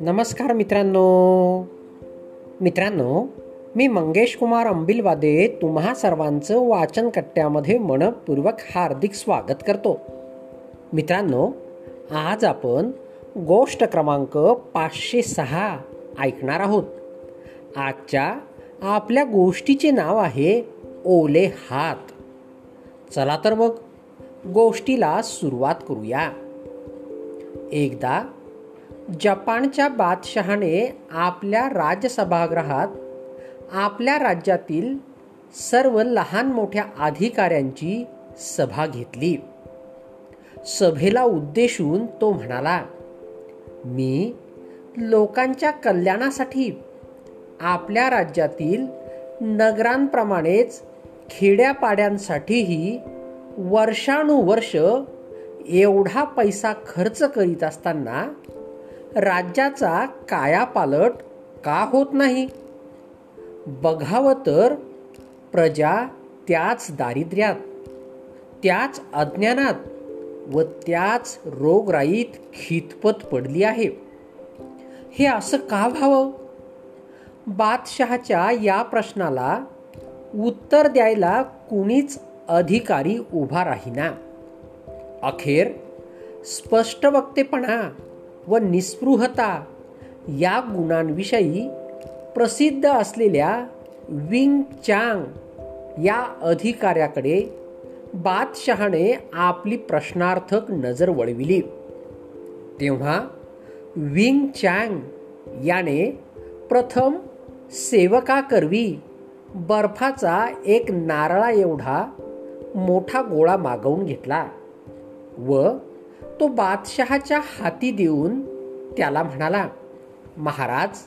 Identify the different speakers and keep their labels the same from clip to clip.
Speaker 1: नमस्कार मित्रांनो. मित्रांनो मी मंगेश कुमार अंबिलवादे तुम्हा सर्वांचं वाचन कट्ट्यामध्ये मनपूर्वक हार्दिक स्वागत करतो. मित्रांनो आज आपण गोष्ट क्रमांक पाचशे सहा ऐकणार आहोत. आजच्या आपल्या गोष्टीचे नाव आहे ओले हात. चला तर मग गोष्टीला सुरुवात करूया. एकदा जपानच्या बादशहाने आपल्या राजसभागृहात आपल्या राज्यातील सर्व लहान मोठ्या अधिकाऱ्यांची सभा घेतली. सभेला उद्देशून तो म्हणाला मी लोकांच्या कल्याणासाठी आपल्या राज्यातील नगरांप्रमाणेच खेड्यापाड्यांसाठीही वर्षानुवर्ष एवढा पैसा खर्च करीत असताना राज्याचा कायापालट का होत नाही? बघावं तर प्रजा त्याच दारिद्र्यात त्याच अज्ञानात व त्याच रोगराईत खितपत पडली आहे. हे असं का व्हावं? बादशहाच्या या प्रश्नाला उत्तर द्यायला कुणीच अधिकारी उभा राहीना. अखेर स्पष्ट वक्तेपणा व निस्पृहता या गुणांविषयी प्रसिद्ध असलेल्या विंग चांग या अधिकाऱ्याकडे बादशहाने आपली प्रश्नार्थक नजर वळविली. तेव्हा विंग चँग याने प्रथम सेवकाकरवी बर्फाचा एक नारळा एवढा मोठा गोळा मागवून घेतला व तो बादशहाच्या हाती देऊन त्याला म्हणाला महाराज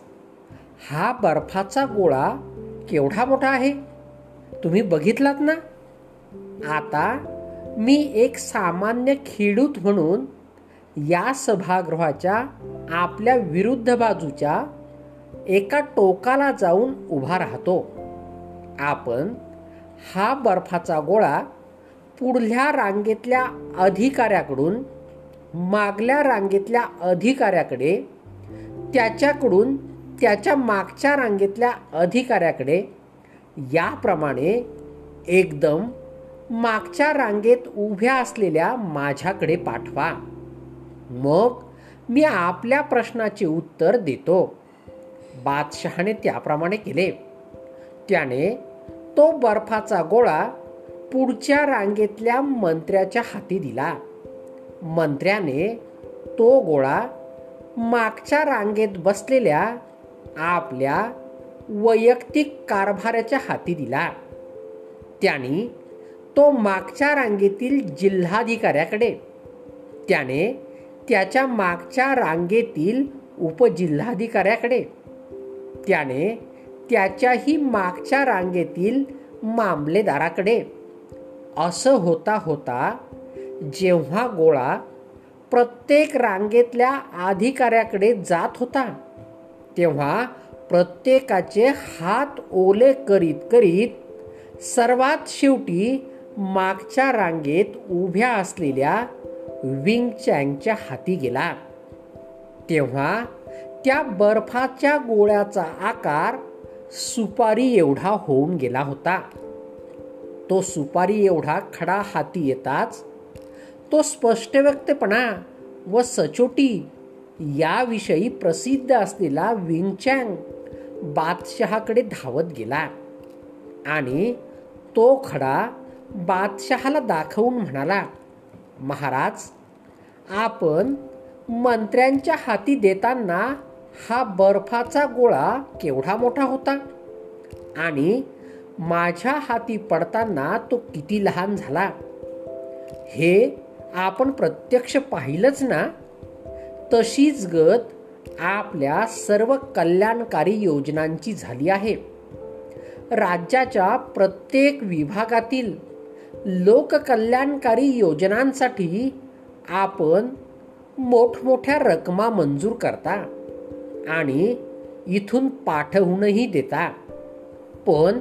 Speaker 1: हा बर्फाचा गोळा केवढा मोठा आहे? तुम्ही बघितलात ना? आता मी एक सामान्य खेडूत म्हणून या सभागृहाच्या आपल्या विरुद्ध बाजूच्या एका टोकाला जाऊन उभा राहतो. आपण हा बर्फाचा गोळा पुढल्या रांगेतल्या अधिकाऱ्याकडून मागल्या रांगेतल्या अधिकाऱ्याकडे त्याच्याकडून त्याच्या मागच्या रांगेतल्या अधिकाऱ्याकडे याप्रमाणे एकदम मागच्या रांगेत उभ्या असलेल्या माझ्याकडे पाठवा. मग मी आपल्या प्रश्नाचे उत्तर देतो. बादशहाने त्याप्रमाणे केले. त्याने तो बर्फाचा गोळा पुढच्या रांगेतल्या मंत्र्याच्या हाती दिला. मंत्र्याने तो गोळा मागच्या रांगेत बसलेल्या आपल्या वैयक्तिक कारभाराच्या हाती दिला. त्याने तो मागच्या रांगेतील जिल्हाधिकाऱ्याकडे त्याने त्याच्या मागच्या रांगेतील उपजिल्हाधिकाऱ्याकडे त्याने त्याच्याही मागच्या रांगेतील मामलेदाराकडे असं होता होता जेव्हा गोळा प्रत्येक रांगेतल्या अधिकाऱ्याकडे जात होता तेव्हा प्रत्येकाचे हात ओले करीत करीत सर्वात शेवटी मागच्या रांगेत उभ्या असलेल्या विंग चँगच्या हाती गेला. तेव्हा त्या बर्फाच्या गोळ्याचा आकार सुपारी एवढा होऊन गेला होता. तो सुपारी एवढा खडा हाती येताच तो स्पष्ट व्यक्तपणा व सचोटी याविषयी प्रसिद्ध असलेला विंगचँग बादशहाकडे धावत गेला आणि तो खडा बादशहाला दाखवून म्हणाला महाराज आपण मंत्र्यांच्या हाती देताना हा बर्फाचा गोळा केवढा मोठा होता आणि माझ्या हाती पडताना तो किती लहान झाला? हे आपण प्रत्यक्ष पाहिलंच ना? तशीच गत आपल्या सर्व कल्याणकारी योजनांची झाली आहे. राज्याच्या प्रत्येक विभागातील लोककल्याणकारी योजनांसाठी आपण मोठमोठ्या रकमा मंजूर करता आणि इथून पाठवूनही देता. पण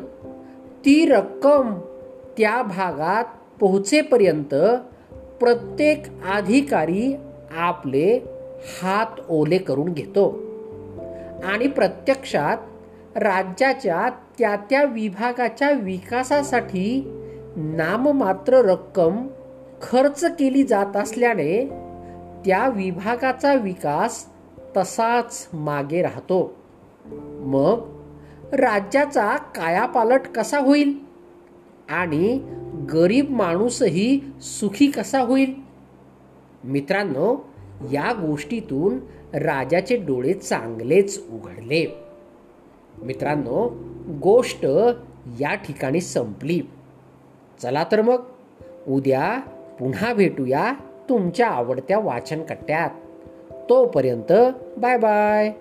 Speaker 1: ती रक्कम त्या भागात पोहोचेपर्यंत प्रत्येक अधिकारी आपले हात ओले करून घेतो. आणि प्रत्यक्षात राज्याच्या त्या त्या विभागाच्या विकासासाठी नाममात्र रक्कम खर्च केली जात असल्याने त्या विभागाचा विकास तसाच मागे राहतो. मग राज्याचा कायापालट कसा होईल? आणि गरीब माणूसही सुखी कसा होईल? मित्रांनो या गोष्टीतून राजाचे डोळे चांगलेच उघडले. मित्रांनो गोष्ट या ठिकाणी संपली. चला तर मग उद्या पुन्हा भेटूया तुमच्या आवडत्या वाचन कट्ट्यात तोपर्यंत बाय बाय.